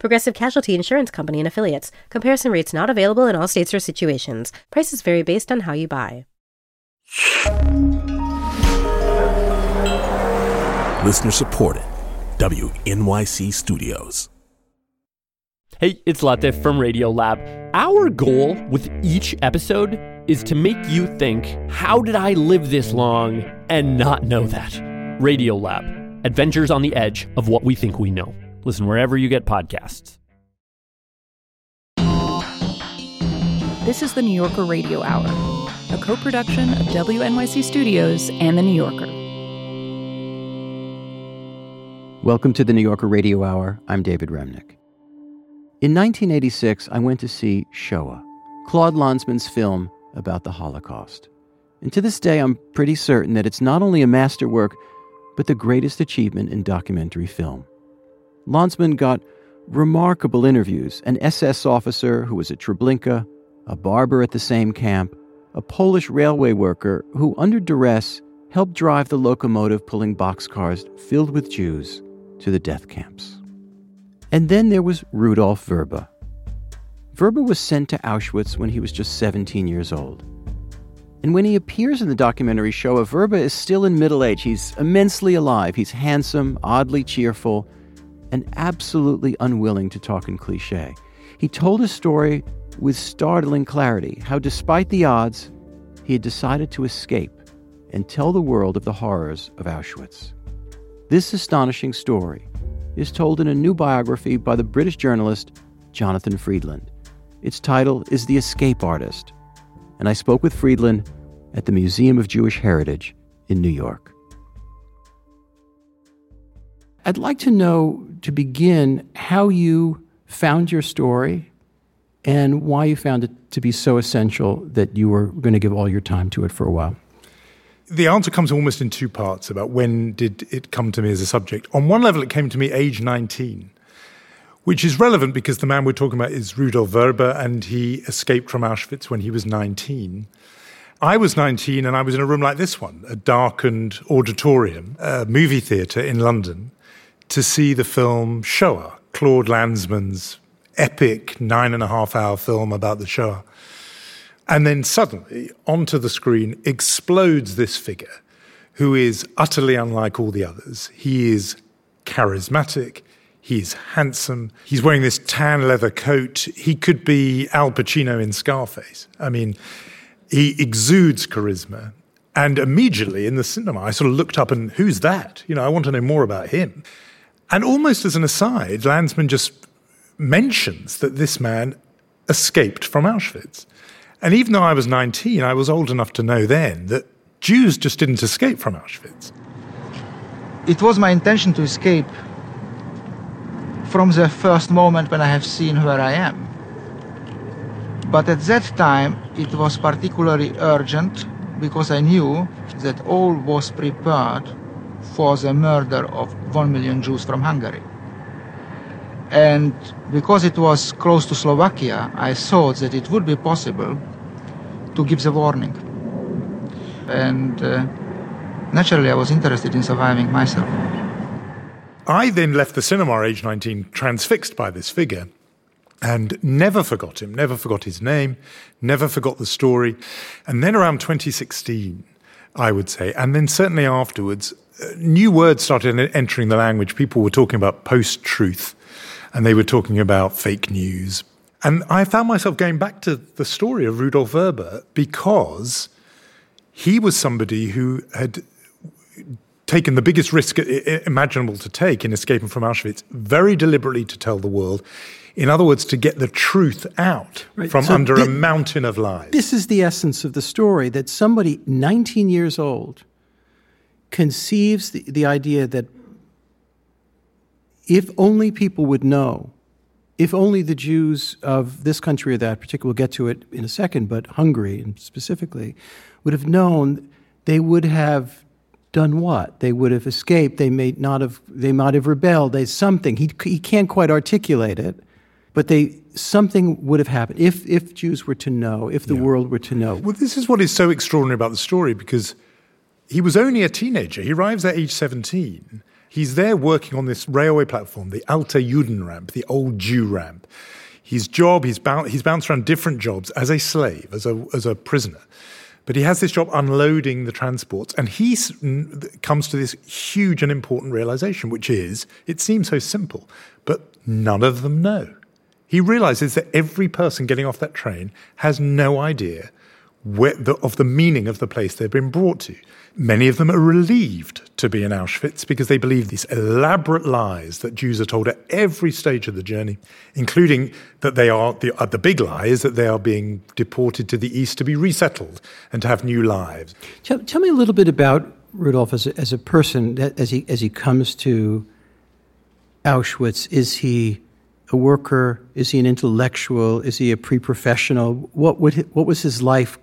Progressive Casualty Insurance Company and affiliates. Comparison rates not available in all states or situations. Prices vary based on how you buy. Listener supported. WNYC Studios. Hey, it's Latif from Radiolab. Our goal with each episode is to make you think, how did I live this long and not know that? Radiolab, adventures on the edge of what we think we know. Listen wherever you get podcasts. This is the New Yorker Radio Hour, a co production of WNYC Studios and The New Yorker. Welcome to the New Yorker Radio Hour. I'm David Remnick. In 1986, I went to see Shoah, Claude Lanzmann's film about the Holocaust. And to this day, I'm pretty certain that it's not only a masterwork, but the greatest achievement in documentary film. Lanzmann got remarkable interviews an SS officer who was at Treblinka, a barber at the same camp, a Polish railway worker who, under duress, helped drive the locomotive pulling boxcars filled with Jews to the death camps. And then there was Rudolf Vrba. Vrba was sent to Auschwitz when he was just 17 years old. And when he appears in the documentary show, Vrba is still in middle age. He's immensely alive. He's handsome, oddly cheerful, and absolutely unwilling to talk in cliche. He told his story with startling clarity how, despite the odds, he had decided to escape and tell the world of the horrors of Auschwitz. This astonishing story is told in a new biography by the British journalist Jonathan Freedland. Its title is The Escape Artist, and I spoke with Freedland at the Museum of Jewish Heritage in New York. I'd like to know, to begin, how you found your story and why you found it to be so essential that you were going to give all your time to it for a while. The answer comes almost in two parts about when did it come to me as a subject. On one level, it came to me age 19, which is relevant because the man we're talking about is Rudolf Vrba, and he escaped from Auschwitz when he was 19. I was 19 and I was in a room like this one, a darkened auditorium, a movie theatre in London to see the film Shoah, Claude Lanzmann's epic nine and a half hour film about the Shoah. And then suddenly, onto the screen explodes this figure who is utterly unlike all the others. He is charismatic. He's handsome. He's wearing this tan leather coat. He could be Al Pacino in Scarface. I mean, he exudes charisma. And immediately in the cinema, I sort of looked up and who's that? You know, I want to know more about him. And almost as an aside, Lanzmann just mentions that this man escaped from Auschwitz. And even though I was 19, I was old enough to know then that Jews just didn't escape from Auschwitz. It was my intention to escape from the first moment when I have seen where I am. But at that time, it was particularly urgent because I knew that all was prepared for the murder of one million Jews from Hungary. And because it was close to Slovakia, I thought that it would be possible to give the warning. And uh, naturally, I was interested in surviving myself. I then left the cinema age 19 transfixed by this figure and never forgot him, never forgot his name, never forgot the story. And then around 2016, I would say, and then certainly afterwards, new words started entering the language. People were talking about post truth and they were talking about fake news. And I found myself going back to the story of Rudolf Vrba because he was somebody who had taken the biggest risk imaginable to take in escaping from Auschwitz, very deliberately to tell the world. In other words, to get the truth out right. from so under a mountain of lies. This is the essence of the story that somebody 19 years old conceives the, the idea that if only people would know if only the Jews of this country or that particular, we'll get to it in a second, but Hungary and specifically, would have known, they would have done what? They would have escaped. They may not have. They might have rebelled. They something. He he can't quite articulate it, but they something would have happened if if Jews were to know, if the Yeah. world were to know. Well, this is what is so extraordinary about the story because he was only a teenager. He arrives at age 17. He's there working on this railway platform, the Alte Juden ramp, the old Jew ramp. His job, he's, he's bounced around different jobs as a slave, as a, as a prisoner. But he has this job unloading the transports, and he comes to this huge and important realization, which is it seems so simple, but none of them know. He realizes that every person getting off that train has no idea the, of the meaning of the place they've been brought to. Many of them are relieved to be in Auschwitz because they believe these elaborate lies that Jews are told at every stage of the journey, including that they are the, uh, the big lie is that they are being deported to the east to be resettled and to have new lives. Tell, tell me a little bit about Rudolf as a, as a person as he as he comes to Auschwitz. Is he a worker? Is he an intellectual? Is he a pre-professional? What would what was his life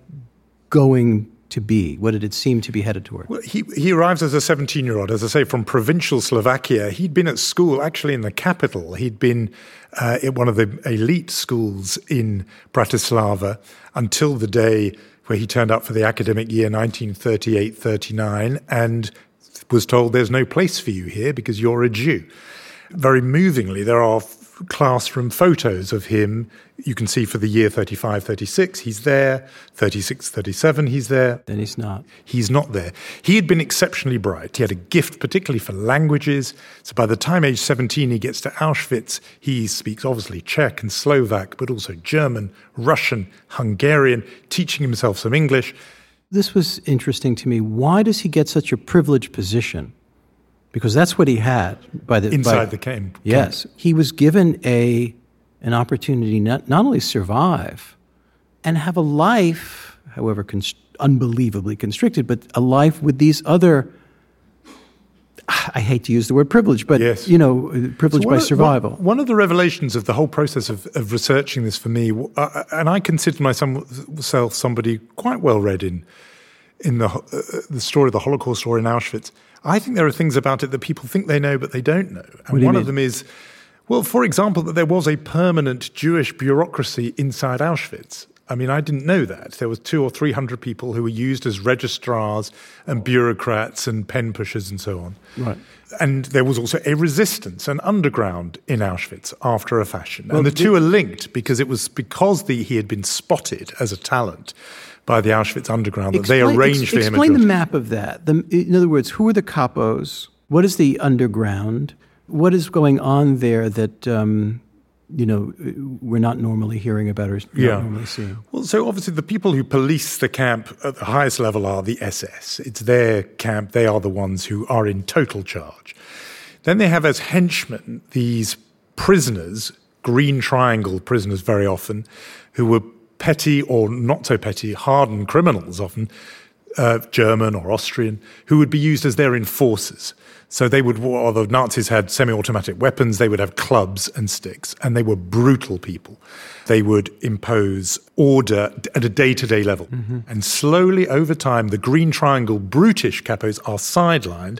going to be? What did it seem to be headed toward? Well, he, he arrives as a 17 year old, as I say, from provincial Slovakia. He'd been at school, actually in the capital. He'd been uh, at one of the elite schools in Bratislava until the day where he turned up for the academic year 1938 39 and was told there's no place for you here because you're a Jew. Very movingly, there are classroom photos of him. You can see for the year 35 36, he's there, 36 37, he's there. Then he's not. He's not there. He had been exceptionally bright. He had a gift, particularly for languages. So by the time age 17 he gets to Auschwitz, he speaks obviously Czech and Slovak, but also German, Russian, Hungarian, teaching himself some English. This was interesting to me. Why does he get such a privileged position? Because that's what he had by the by- Inside the camp. Yes, he was given a an opportunity not not only survive and have a life, however const- unbelievably constricted, but a life with these other. I hate to use the word privilege, but Yes. you know, uh, privilege So by survival. One, one of the revelations of the whole process of, of researching this for me, uh, and I consider myself somebody quite well read in in the uh, the story of the Holocaust or in Auschwitz. I think there are things about it that people think they know but they don't know, and do one mean? of them is, well, for example, that there was a permanent Jewish bureaucracy inside Auschwitz. I mean, I didn't know that. There was two or three hundred people who were used as registrars and bureaucrats and pen pushers and so on. Right. And there was also a resistance, an underground in Auschwitz after a fashion. Well, and the the- two are linked because it was because the, he had been spotted as a talent by the Auschwitz underground that they arranged ex- for him. Explain the map of that. The, in other words, who are the capos? What is the underground? What is going on there that um, you know we're not normally hearing about or not Yeah. normally seeing? Well, so obviously the people who police the camp at the highest level are the SS. It's their camp. They are the ones who are in total charge. Then they have as henchmen these prisoners, green triangle prisoners very often, who were petty or not so petty, hardened criminals often, uh, German or Austrian, who would be used as their enforcers. So they would, or the Nazis had semi automatic weapons, they would have clubs and sticks, and they were brutal people. They would impose order at a day to day level. And slowly over time, the Green Triangle brutish capos are sidelined,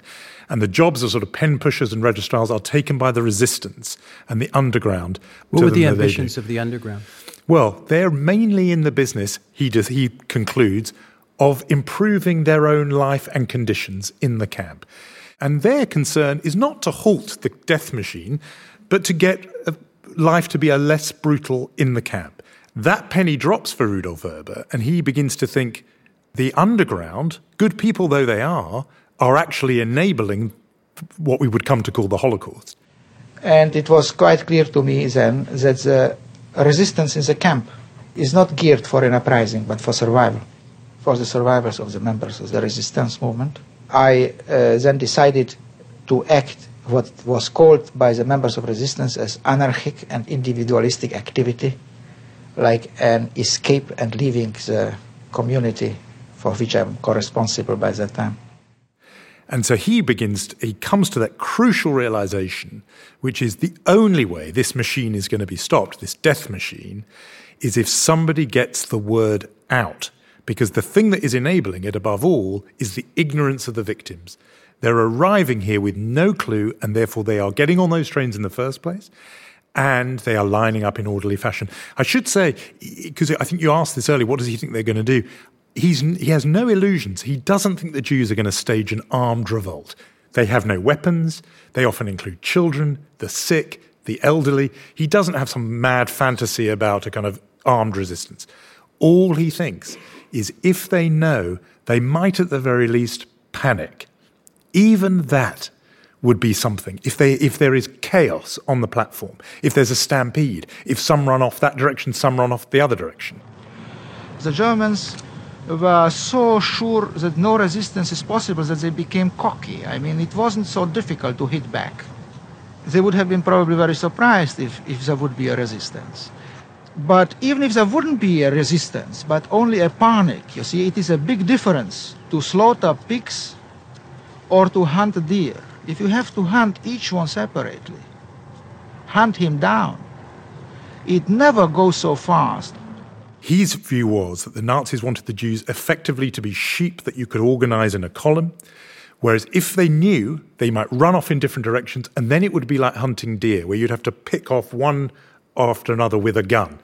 and the jobs of sort of pen pushers and registrars are taken by the resistance and the underground. What were the them that they do. ambitions of the underground? Well, they're mainly in the business, he, does, he concludes, of improving their own life and conditions in the camp. And their concern is not to halt the death machine, but to get a, life to be a less brutal in the camp. That penny drops for Rudolf Vrba, and he begins to think the underground, good people though they are, are actually enabling what we would come to call the Holocaust. And it was quite clear to me then that the resistance in the camp is not geared for an uprising, but for survival, for the survivors of the members of the resistance movement. I uh, then decided to act what was called by the members of resistance as anarchic and individualistic activity, like an escape and leaving the community for which I'm co-responsible by that time. And so he begins, he comes to that crucial realization, which is the only way this machine is going to be stopped, this death machine, is if somebody gets the word out. Because the thing that is enabling it above all is the ignorance of the victims. They're arriving here with no clue, and therefore they are getting on those trains in the first place and they are lining up in orderly fashion. I should say, because I think you asked this earlier, what does he think they're going to do? He's, he has no illusions. He doesn't think the Jews are going to stage an armed revolt. They have no weapons. They often include children, the sick, the elderly. He doesn't have some mad fantasy about a kind of armed resistance. All he thinks is if they know, they might at the very least panic. Even that would be something. If, they, if there is chaos on the platform, if there's a stampede, if some run off that direction, some run off the other direction. The Germans were uh, so sure that no resistance is possible that they became cocky. I mean, it wasn't so difficult to hit back. They would have been probably very surprised if, if there would be a resistance. But even if there wouldn't be a resistance, but only a panic, you see, it is a big difference to slaughter pigs or to hunt deer if you have to hunt each one separately, hunt him down, it never goes so fast. His view was that the Nazis wanted the Jews effectively to be sheep that you could organize in a column, whereas if they knew, they might run off in different directions, and then it would be like hunting deer, where you'd have to pick off one after another with a gun.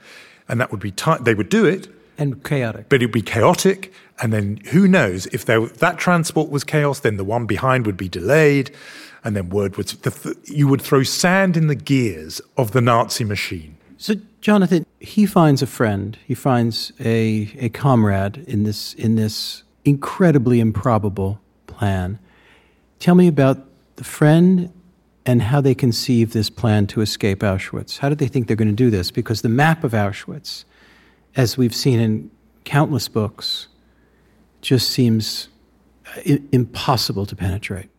And that would be tight. They would do it. And chaotic. But it would be chaotic, and then who knows if there, that transport was chaos, then the one behind would be delayed, and then word would the, you would throw sand in the gears of the Nazi machine. So, Jonathan, he finds a friend, he finds a a comrade in this in this incredibly improbable plan. Tell me about the friend and how they conceive this plan to escape Auschwitz. How do they think they're going to do this? Because the map of Auschwitz, as we've seen in countless books, just seems uh, impossible to penetrate.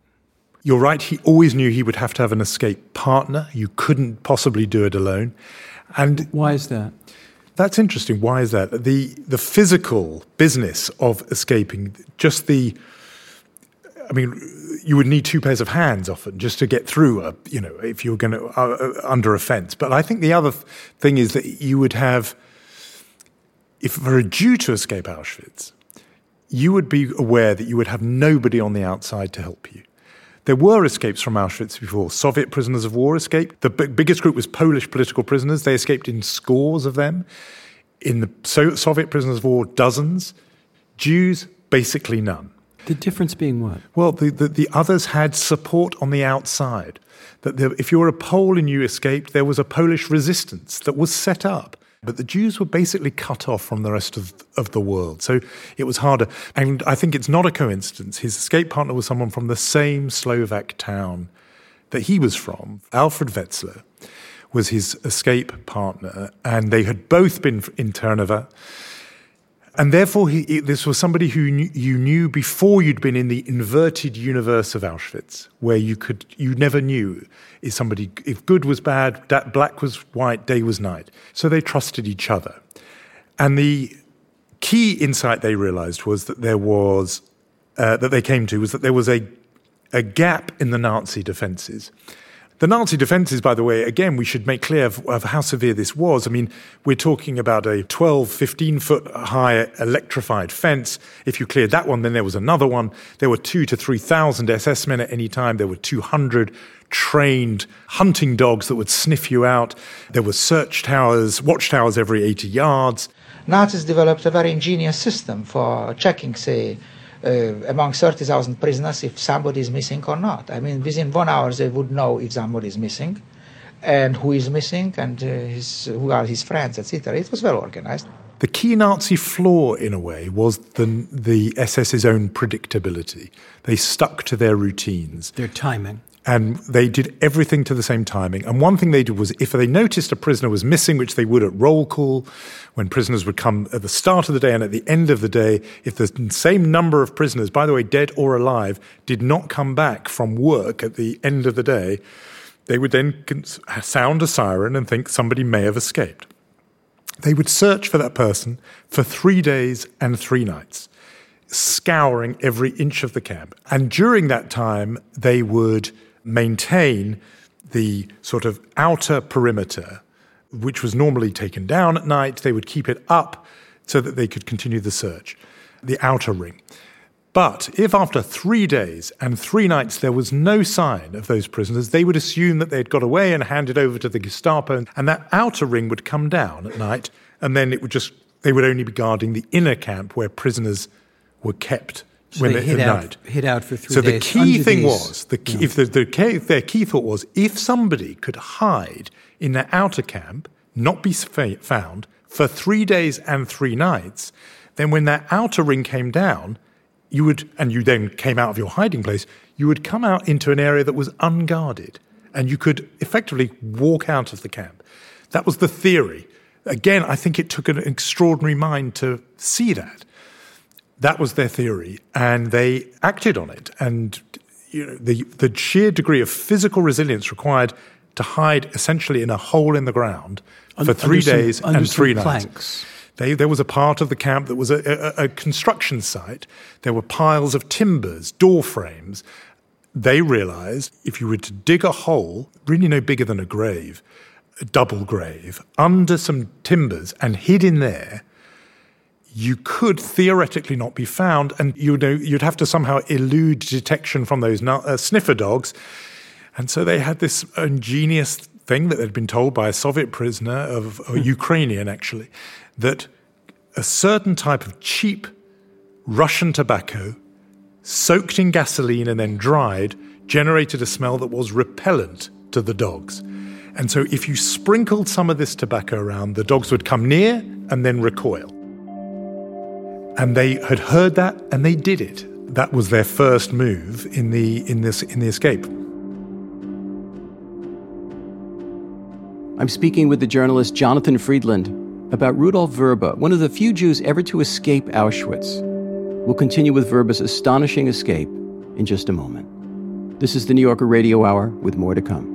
You're right, he always knew he would have to have an escape partner. You couldn't possibly do it alone. And why is that? That's interesting. Why is that? The the physical business of escaping, just the I mean, you would need two pairs of hands often just to get through a, you know, if you were going to, uh, uh, under a fence. But I think the other thing is that you would have, if for a Jew to escape Auschwitz, you would be aware that you would have nobody on the outside to help you. There were escapes from Auschwitz before. Soviet prisoners of war escaped. The b- biggest group was Polish political prisoners. They escaped in scores of them. In the so- Soviet prisoners of war, dozens. Jews, basically none. The difference being what? Well, the, the, the others had support on the outside. That the, if you were a Pole and you escaped, there was a Polish resistance that was set up. But the Jews were basically cut off from the rest of, of the world. So it was harder. And I think it's not a coincidence. His escape partner was someone from the same Slovak town that he was from. Alfred Wetzler was his escape partner. And they had both been in Trnava. And therefore, he, this was somebody who knew, you knew before you'd been in the inverted universe of Auschwitz, where you could you never knew is somebody if good was bad, black was white, day was night. So they trusted each other, and the key insight they realized was that there was uh, that they came to was that there was a a gap in the Nazi defenses. The Nazi defenses, by the way, again, we should make clear of, of, how severe this was. I mean, we're talking about a 12, 15 foot high electrified fence. If you cleared that one, then there was another one. There were two to 3,000 SS men at any time. There were 200 trained hunting dogs that would sniff you out. There were search towers, watchtowers every 80 yards. Nazis developed a very ingenious system for checking, say, uh, among 30,000 prisoners if somebody is missing or not. I mean, within one hour they would know if somebody is missing and who is missing and uh, his, who are his friends, etc. It was well organized. The key Nazi flaw, in a way, was the, the SS's own predictability. They stuck to their routines. Their timing and they did everything to the same timing. And one thing they did was if they noticed a prisoner was missing, which they would at roll call, when prisoners would come at the start of the day and at the end of the day, if the same number of prisoners, by the way, dead or alive, did not come back from work at the end of the day, they would then sound a siren and think somebody may have escaped. They would search for that person for three days and three nights. scouring every inch of the camp. And during that time, they would maintain the sort of outer perimeter, which was normally taken down at night. They would keep it up so that they could continue the search, the outer ring. But if after three days and three nights there was no sign of those prisoners, they would assume that they'd got away and handed over to the Gestapo, and that outer ring would come down at night, and then it would just they would only be guarding the inner camp where prisoners were kept So when they hid at out, night. hid out for three So the key thing these- was the key, if the, the key, their key thought was if somebody could hide in their outer camp, not be found for three days and three nights, then when that outer ring came down, you would and you then came out of your hiding place, you would come out into an area that was unguarded, and you could effectively walk out of the camp. That was the theory. Again, I think it took an extraordinary mind to see that. That was their theory, and they acted on it. And you know, the the sheer degree of physical resilience required to hide essentially in a hole in the ground Un- for three some- days and three nights. They, there was a part of the camp that was a, a, a construction site. There were piles of timbers, door frames. They realized if you were to dig a hole, really no bigger than a grave, a double grave, under some timbers and hid in there, you could theoretically not be found, and you know you'd have to somehow elude detection from those uh, sniffer dogs. And so they had this ingenious thing that they'd been told by a Soviet prisoner of a Ukrainian actually, that a certain type of cheap Russian tobacco, soaked in gasoline and then dried, generated a smell that was repellent to the dogs. And so if you sprinkled some of this tobacco around, the dogs would come near and then recoil. And they had heard that and they did it. That was their first move in the in this in the escape. I'm speaking with the journalist Jonathan Freedland about Rudolf Vrba, one of the few Jews ever to escape Auschwitz. We'll continue with Vrba's astonishing escape in just a moment. This is the New Yorker Radio Hour with more to come.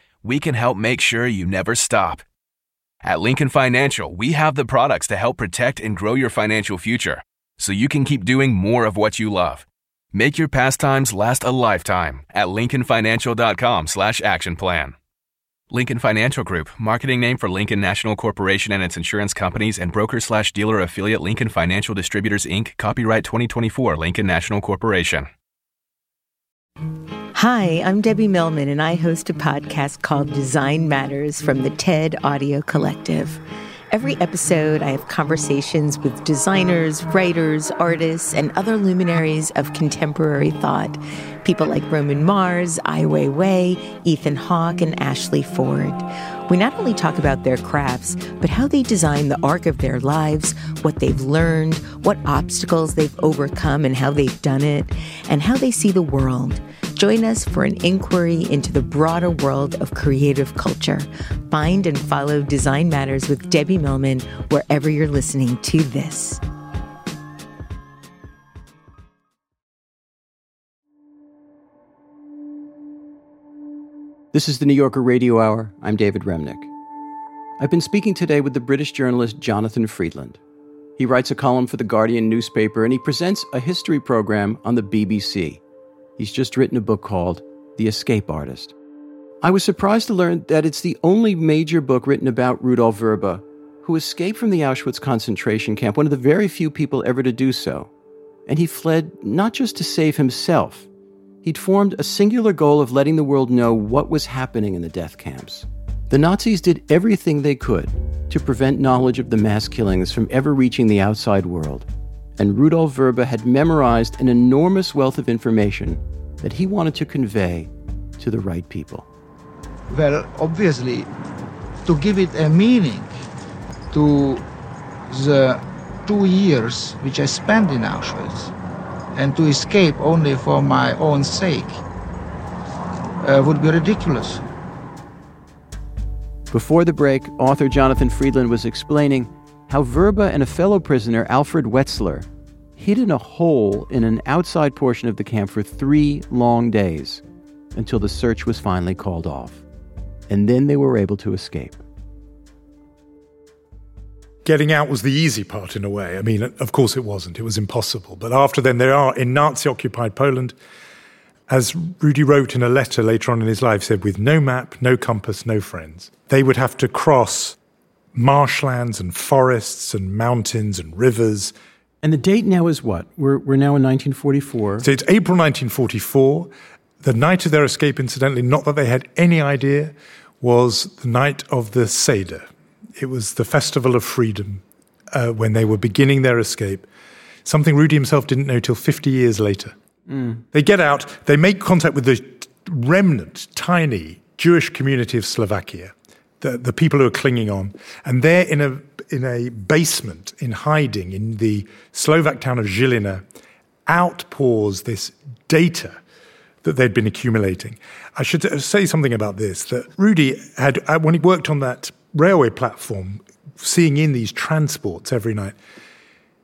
we can help make sure you never stop. At Lincoln Financial, we have the products to help protect and grow your financial future so you can keep doing more of what you love. Make your pastimes last a lifetime at lincolnfinancial.com slash action plan. Lincoln Financial Group, marketing name for Lincoln National Corporation and its insurance companies and broker slash dealer affiliate Lincoln Financial Distributors Inc., copyright 2024 Lincoln National Corporation. Hi, I'm Debbie Millman, and I host a podcast called Design Matters from the TED Audio Collective. Every episode, I have conversations with designers, writers, artists, and other luminaries of contemporary thought. People like Roman Mars, Ai Weiwei, Ethan Hawke, and Ashley Ford. We not only talk about their crafts, but how they design the arc of their lives, what they've learned, what obstacles they've overcome, and how they've done it, and how they see the world. Join us for an inquiry into the broader world of creative culture. Find and follow Design Matters with Debbie Millman wherever you're listening to this. This is the New Yorker Radio Hour. I'm David Remnick. I've been speaking today with the British journalist Jonathan Freedland. He writes a column for the Guardian newspaper and he presents a history program on the BBC. He's just written a book called The Escape Artist. I was surprised to learn that it's the only major book written about Rudolf Vrba, who escaped from the Auschwitz concentration camp, one of the very few people ever to do so. And he fled not just to save himself, he'd formed a singular goal of letting the world know what was happening in the death camps. The Nazis did everything they could to prevent knowledge of the mass killings from ever reaching the outside world. And Rudolf Vrba had memorized an enormous wealth of information that he wanted to convey to the right people. Well, obviously, to give it a meaning to the two years which I spent in Auschwitz and to escape only for my own sake uh, would be ridiculous. Before the break, author Jonathan Freedland was explaining how Vrba and a fellow prisoner, Alfred Wetzler, hid in a hole in an outside portion of the camp for three long days until the search was finally called off. And then they were able to escape. Getting out was the easy part in a way. I mean, of course it wasn't, it was impossible. But after then, there are, in Nazi occupied Poland, as Rudy wrote in a letter later on in his life, said, with no map, no compass, no friends. They would have to cross marshlands and forests and mountains and rivers. And the date now is what? We're, we're now in 1944. So it's April 1944. The night of their escape, incidentally, not that they had any idea, was the night of the Seder, it was the Festival of Freedom uh, when they were beginning their escape, something Rudy himself didn't know till 50 years later. Mm. They get out, they make contact with the remnant, tiny Jewish community of Slovakia, the, the people who are clinging on, and they're in a, in a basement, in hiding in the Slovak town of Žilina, outpours this data that they'd been accumulating. I should say something about this that Rudy had, uh, when he worked on that railway platform, seeing in these transports every night.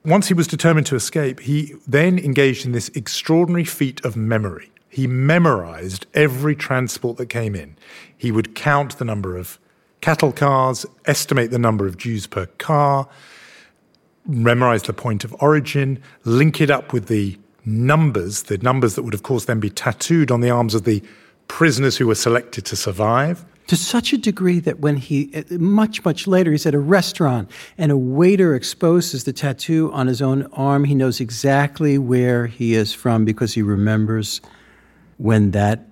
Once he was determined to escape, he then engaged in this extraordinary feat of memory. He memorized every transport that came in. He would count the number of cattle cars, estimate the number of Jews per car, memorize the point of origin, link it up with the numbers, the numbers that would, of course, then be tattooed on the arms of the prisoners who were selected to survive. To such a degree that when he, much, much later, he's at a restaurant and a waiter exposes the tattoo on his own arm, he knows exactly where he is from because he remembers when that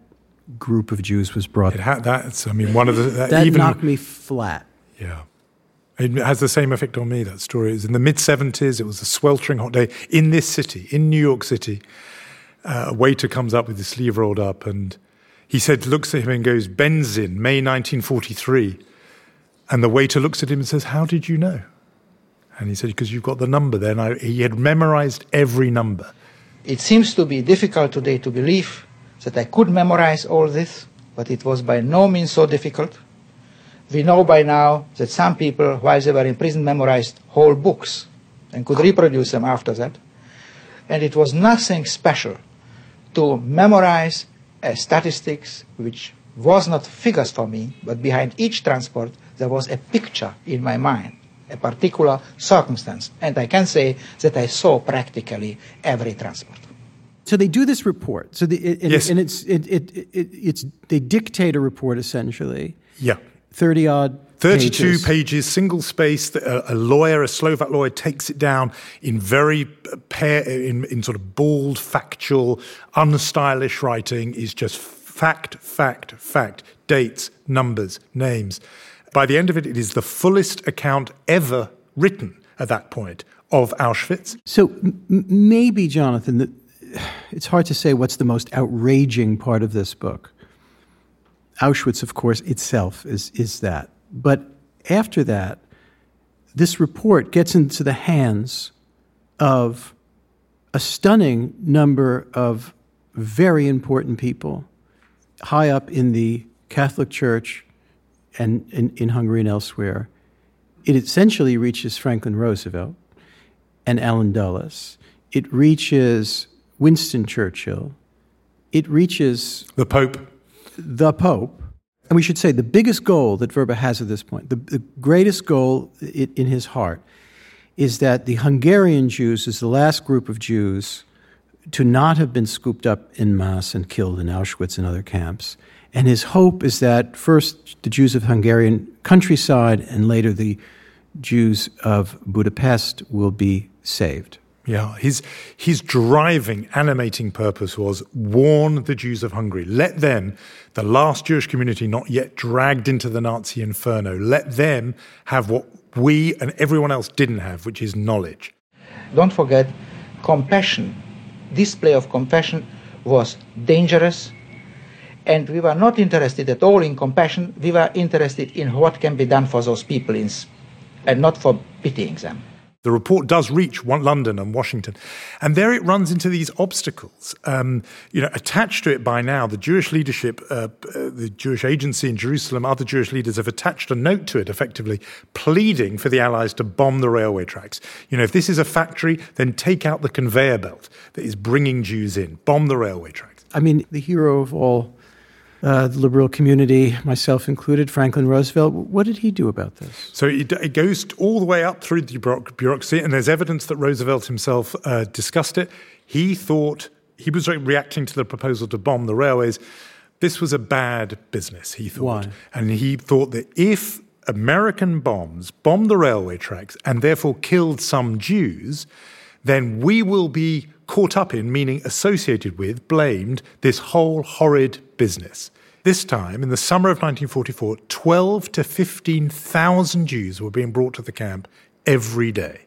group of Jews was brought. It ha- that's, I mean, one of the. That, that even, knocked me flat. Yeah. It has the same effect on me, that story. It was in the mid 70s. It was a sweltering hot day in this city, in New York City. Uh, a waiter comes up with his sleeve rolled up and he said, looks at him and goes, Będzin, May 1943. And the waiter looks at him and says, How did you know? And he said, Because you've got the number there. And he had memorized every number. It seems to be difficult today to believe that I could memorize all this, but it was by no means so difficult. We know by now that some people, while they were in prison, memorized whole books and could reproduce them after that. And it was nothing special to memorize statistics which was not figures for me, but behind each transport there was a picture in my mind, a particular circumstance. And I can say that I saw practically every transport. So they do this report. So the, it, yes. and it's it, it, it, it's they dictate a report essentially. Yeah. Thirty odd 32 pages. pages, single spaced. A, a, lawyer, a Slovak lawyer, takes it down in very uh, pair, in, in sort of bald, factual, unstylish writing. Is just fact, fact, fact, dates, numbers, names. By the end of it, it is the fullest account ever written at that point of Auschwitz. So m- maybe, Jonathan, the, it's hard to say what's the most outraging part of this book. Auschwitz, of course, itself is, is that. But after that, this report gets into the hands of a stunning number of very important people high up in the Catholic Church and in, in Hungary and elsewhere. It essentially reaches Franklin Roosevelt and Allen Dulles. It reaches Winston Churchill. It reaches the Pope. The Pope. And we should say the biggest goal that Vrba has at this point, the, the greatest goal in, in his heart, is that the Hungarian Jews is the last group of Jews to not have been scooped up in mass and killed in Auschwitz and other camps. And his hope is that first the Jews of Hungarian countryside and later the Jews of Budapest will be saved. Yeah, his, his driving, animating purpose was warn the Jews of Hungary. Let them, the last Jewish community not yet dragged into the Nazi inferno, let them have what we and everyone else didn't have, which is knowledge. don't forget, compassion, display of compassion was dangerous. And we were not interested at all in compassion. We were interested in what can be done for those people in, and not for pitying them. The report does reach London and Washington, and there it runs into these obstacles. Um, you know, attached to it by now, the Jewish leadership, uh, uh, the Jewish agency in Jerusalem, other Jewish leaders have attached a note to it, effectively pleading for the Allies to bomb the railway tracks. You know, if this is a factory, then take out the conveyor belt that is bringing Jews in, bomb the railway tracks. I mean, the hero of all uh, the liberal community, myself included, Franklin Roosevelt. What did he do about this? So it, it goes all the way up through the bureaucracy, and there's evidence that Roosevelt himself uh, discussed it. He thought he was reacting to the proposal to bomb the railways. This was a bad business, he thought. Why? And he thought that if American bombs bombed the railway tracks and therefore killed some Jews, then we will be caught up in, meaning associated with, blamed this whole horrid business. This time, in the summer of 1944, 12 to 15,000 Jews were being brought to the camp every day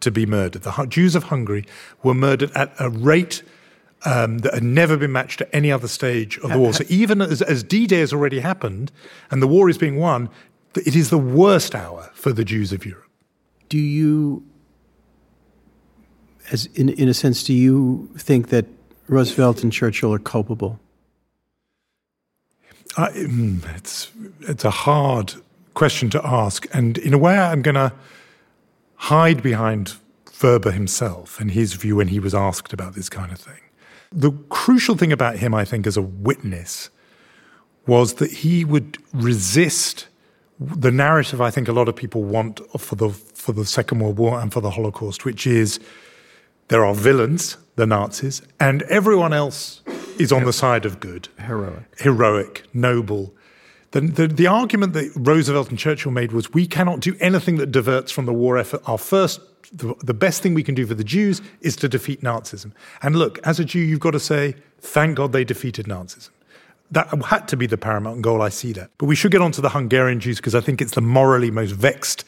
to be murdered. The Jews of Hungary were murdered at a rate um, that had never been matched at any other stage of the war. So even as, as D-Day has already happened and the war is being won, it is the worst hour for the Jews of Europe. Do you, as in, in a sense, do you think that Roosevelt and Churchill are culpable? I, mm, it's it's a hard question to ask, and in a way, I'm going to hide behind Vrba himself and his view when he was asked about this kind of thing. The crucial thing about him, I think, as a witness, was that he would resist the narrative I think a lot of people want for the for the Second World War and for the Holocaust, which is there are villains, the Nazis, and everyone else is on the side of good. Heroic. Heroic, noble. The, the, the, argument that Roosevelt and Churchill made was we cannot do anything that diverts from the war effort. Our first, the, the best thing we can do for the Jews is to defeat Nazism. And look, as a Jew, you've got to say, thank God they defeated Nazism. That had to be the paramount goal. I see that. But we should get on to the Hungarian Jews because I think it's the morally most vexed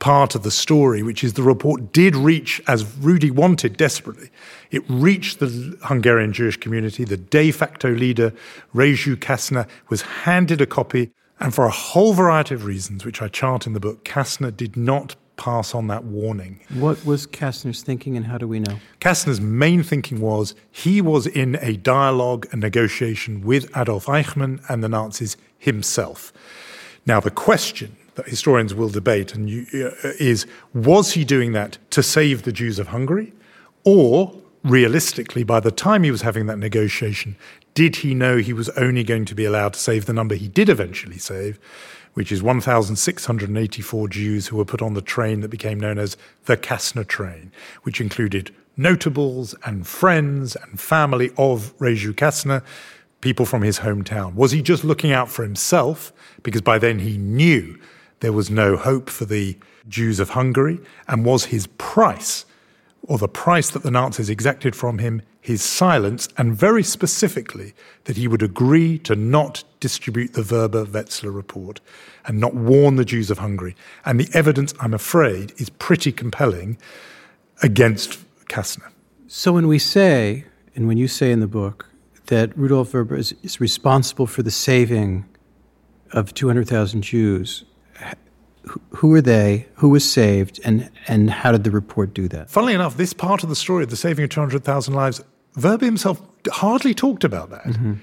part of the story, which is the report did reach, as Rudy wanted desperately, it reached the Hungarian Jewish community. The de facto leader, Rezső Kastner, was handed a copy. And for a whole variety of reasons, which I chart in the book, Kastner did not pass on that warning. What was Kastner's thinking, and how do we know? Kastner's main thinking was he was in a dialogue, and negotiation with Adolf Eichmann and the Nazis himself. Now, the question historians will debate and you, uh, is was he doing that to save the Jews of Hungary? Or, realistically, by the time he was having that negotiation, did he know he was only going to be allowed to save the number he did eventually save, which is 1,684 Jews who were put on the train that became known as the Kastner train, which included notables and friends and family of Rezső Kastner, people from his hometown. Was he just looking out for himself? Because by then he knew there was no hope for the Jews of Hungary, and was his price, or the price that the Nazis exacted from him, his silence, and very specifically that he would agree to not distribute the Vrba Wetzler report and not warn the Jews of Hungary. And the evidence, I'm afraid, is pretty compelling against Kastner. So when we say, and when you say in the book, that Rudolf Vrba is, is responsible for the saving of 200,000 Jews, who were they? Who was saved? And, and how did the report do that? Funnily enough, this part of the story of the saving of 200,000 lives, Vrba himself hardly talked about that. Mm-hmm.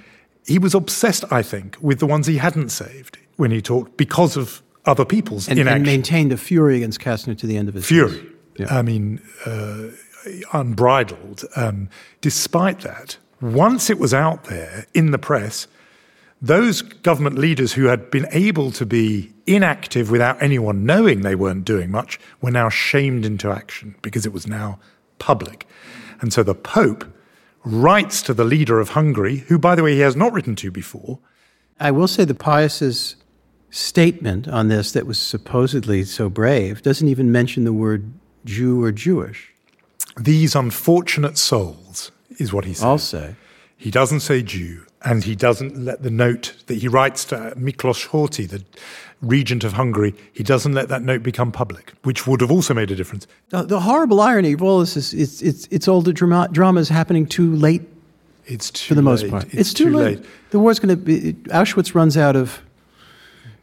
He was obsessed, I think, with the ones he hadn't saved when he talked because of other people's and, inaction. And maintained a fury against Kastner to the end of his Fury. Yeah. I mean, uh, unbridled. Um, despite that, once it was out there in the press, those government leaders who had been able to be inactive without anyone knowing they weren't doing much were now shamed into action because it was now public. And so the Pope writes to the leader of Hungary, who, by the way, he has not written to before. I will say the Pius's statement on this that was supposedly so brave doesn't even mention the word Jew or Jewish. These unfortunate souls is what he says. I'll say. He doesn't say Jew. And he doesn't let the note that he writes to Miklos Horthy, the regent of Hungary, he doesn't let that note become public, which would have also made a difference. The, the horrible irony of all this is it's, it's, it's all the drama, drama is happening too late It's too for the most late. part. It's, too, late. The war's going to be, Auschwitz runs out of,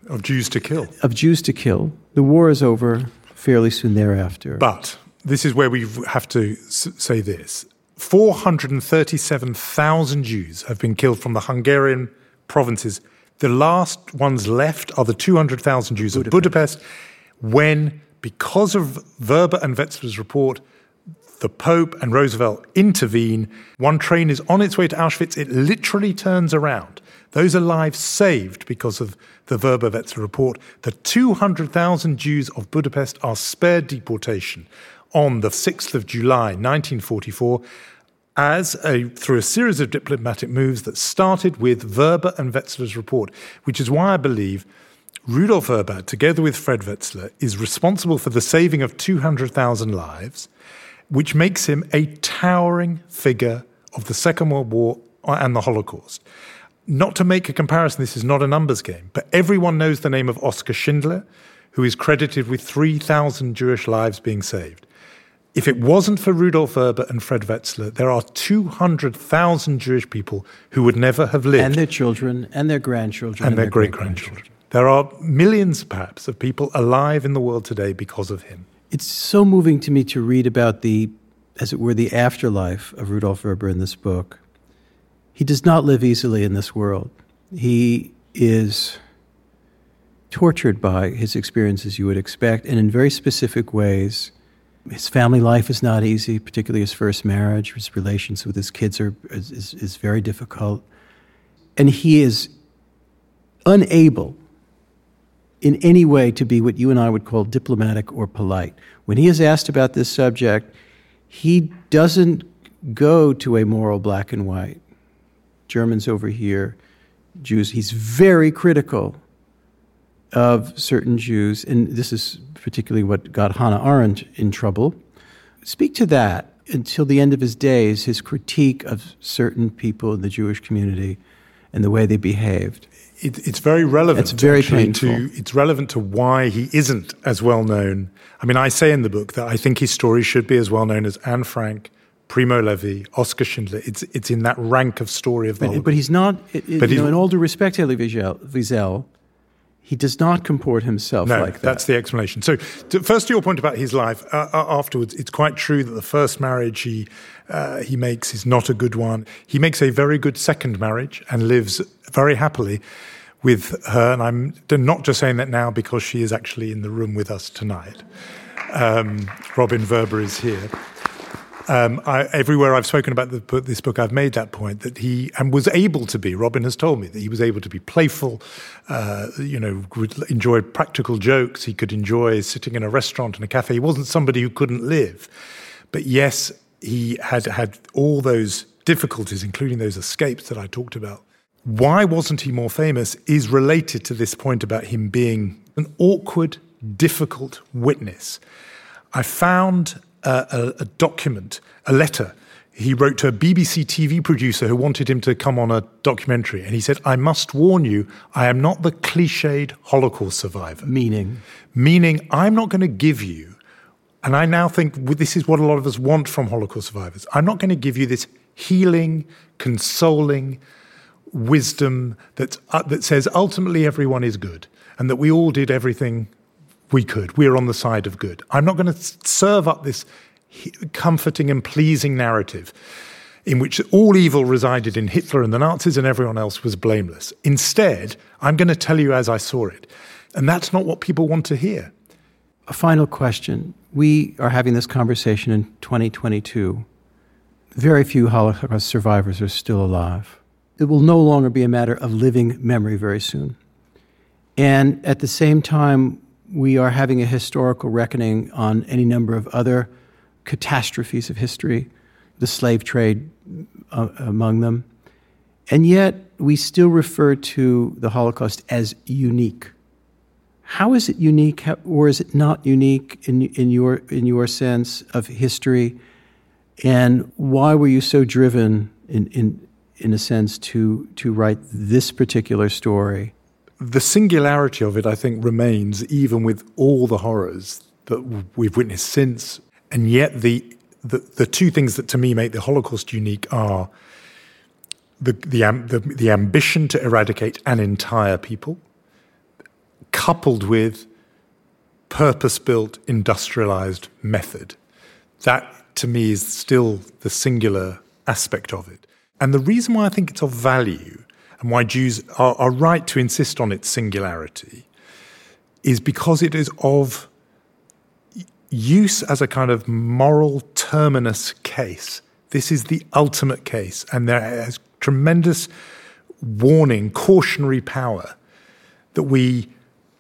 of Jews to kill. of Jews to kill. The war is over fairly soon thereafter. But this is where we have to s- say this 437,000 Jews have been killed from the Hungarian provinces. The last ones left are the 200,000 Jews of Budapest, when, because of Vrba and Wetzler's report, the Pope and Roosevelt intervene. One train is on its way to Auschwitz. It literally turns around. Those are lives saved because of the Vrba Wetzler report. The 200,000 Jews of Budapest are spared deportation on the 6th of July, 1944, as a, through a series of diplomatic moves that started with Vrba and Wetzler's report, which is why I believe Rudolf Vrba, together with Fred Wetzler, is responsible for the saving of 200,000 lives, which makes him a towering figure of the Second World War uh, and the Holocaust. Not to make a comparison, this is not a numbers game, but everyone knows the name of Oskar Schindler, who is credited with 3,000 Jewish lives being saved. If it wasn't for Rudolf Vrba and Fred Wetzler, there are 200,000 Jewish people who would never have lived and their children and their grandchildren and their great grandchildren. There are millions, perhaps, of people alive in the world today because of him. It's so moving to me to read about the, as it were, the afterlife of Rudolf Vrba in this book. He does not live easily in this world. He is tortured by his experiences, you would expect, and in very specific ways. His family life is not easy, particularly his first marriage. His relations with his kids are is, is, very difficult, and he is unable in any way to be what you and I would call diplomatic or polite. When he is asked about this subject, he doesn't go to a moral black and white. Germans over here, Jews. He's very critical of certain Jews, and this is particularly what got Hannah Arendt in trouble. Speak to that until the end of his days, his critique of certain people in the Jewish community and the way they behaved. It, it's very relevant. It's very actually, painful. to it's relevant to why he isn't as well known. I mean, I say in the book that I think his story should be as well known as Anne Frank, Primo Levi, Oskar Schindler. It's it's in that rank of story of the. But, but he's not, it, But you know, in all due respect Elie Wiesel, Wiesel, he does not comport himself No, like that. that's the explanation. So, to, first to your point about his life. Uh, uh, afterwards, it's quite true that the first marriage he uh, he makes is not a good one. He makes a very good second marriage and lives very happily with her. And I'm not just saying that now because she is actually in the room with us tonight. Um, Robin Vrba is here. Um, I, everywhere I've spoken about the, this book, I've made that point that he and was able to be. Robin has told me that he was able to be playful. Uh, you know, would enjoy practical jokes. He could enjoy sitting in a restaurant and a cafe. He wasn't somebody who couldn't live, but yes, he had had all those difficulties, including those escapes that I talked about. Why wasn't he more famous? Is related to this point about him being an awkward, difficult witness. I found a, a, a document, a letter he wrote to a BBC TV producer who wanted him to come on a documentary. And he said, I must warn you, I am not the cliched Holocaust survivor. Meaning? Meaning, I'm not going to give you, and I now think this is what a lot of us want from Holocaust survivors. I'm not going to give you this healing, consoling wisdom that's, uh, that says ultimately everyone is good and that we all did everything we could. We're on the side of good. I'm not going to serve up this comforting and pleasing narrative in which all evil resided in Hitler and the Nazis and everyone else was blameless. Instead, I'm going to tell you as I saw it. And that's not what people want to hear. A final question. We are having this conversation in 2022. Very few Holocaust survivors are still alive. It will no longer be a matter of living memory very soon. And at the same time, we are having a historical reckoning on any number of other catastrophes of history, the slave trade uh, among them. And yet, we still refer to the Holocaust as unique. How is it unique, how, or is it not unique in, in, your, in your sense of history? And why were you so driven in, in, in a sense, to, to write this particular story? The singularity of it, I think, remains even with all the horrors that we've witnessed since. And yet, the, the, the two things that to me make the Holocaust unique are the, the, the, the ambition to eradicate an entire people, coupled with purpose built, industrialized method. That, to me, is still the singular aspect of it. And the reason why I think it's of value and why Jews are, are right to insist on its singularity is because it is of use as a kind of moral terminus case. This is the ultimate case, and there has tremendous warning, cautionary power that we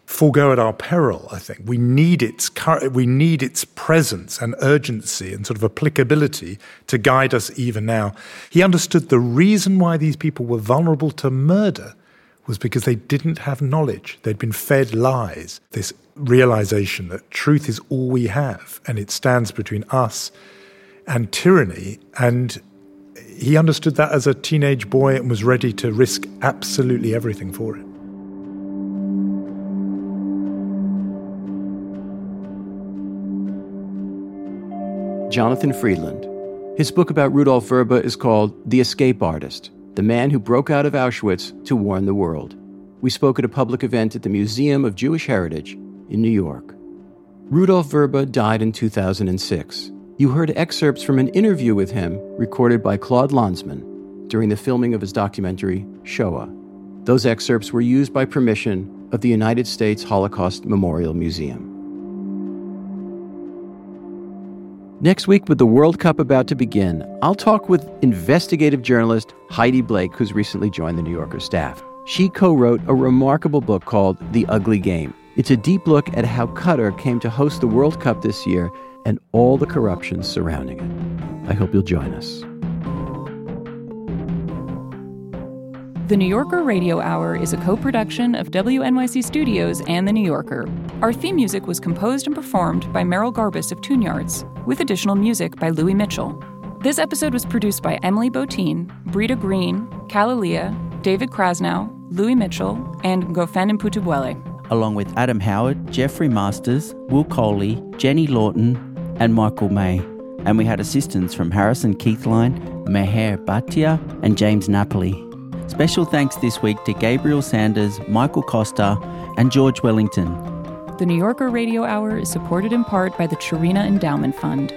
forego at our peril. I think we need its we need its presence and urgency and sort of applicability to guide us even now. He understood the reason why these people were vulnerable to murder was because they didn't have knowledge. They'd been fed lies. This realization that truth is all we have and it stands between us and tyranny. And he understood that as a teenage boy and was ready to risk absolutely everything for it. Jonathan Freedland. His book about Rudolf Vrba is called The Escape Artist The Man Who Broke Out of Auschwitz to Warn the World. We spoke at a public event at the Museum of Jewish Heritage in New York. Rudolf Vrba died in 2006. You heard excerpts from an interview with him recorded by Claude Lanzmann during the filming of his documentary, Shoah. Those excerpts were used by permission of the United States Holocaust Memorial Museum. Next week, with the World Cup about to begin, I'll talk with investigative journalist Heidi Blake, who's recently joined the New Yorker staff. She co wrote a remarkable book called The Ugly Game. It's a deep look at how Qatar came to host the World Cup this year and all the corruption surrounding it. I hope you'll join us. The New Yorker Radio Hour is a co production of WNYC Studios and The New Yorker. Our theme music was composed and performed by Merrill Garbus of Tune Yards, with additional music by Louis Mitchell. This episode was produced by Emily Botein, Brita Green, Kalalia, David Krasnow, Louis Mitchell, and Ngofeen Mputubwele. Along with Adam Howard, Jeffrey Masters, Will Coley, Jenny Lawton, and Michael May. And we had assistance from Harrison Keithline, Meher Bhatia, and James Napoli. Special thanks this week to Gabriel Sanders, Michael Costa, and George Wellington. The New Yorker Radio Hour is supported in part by the Cherena Endowment Fund.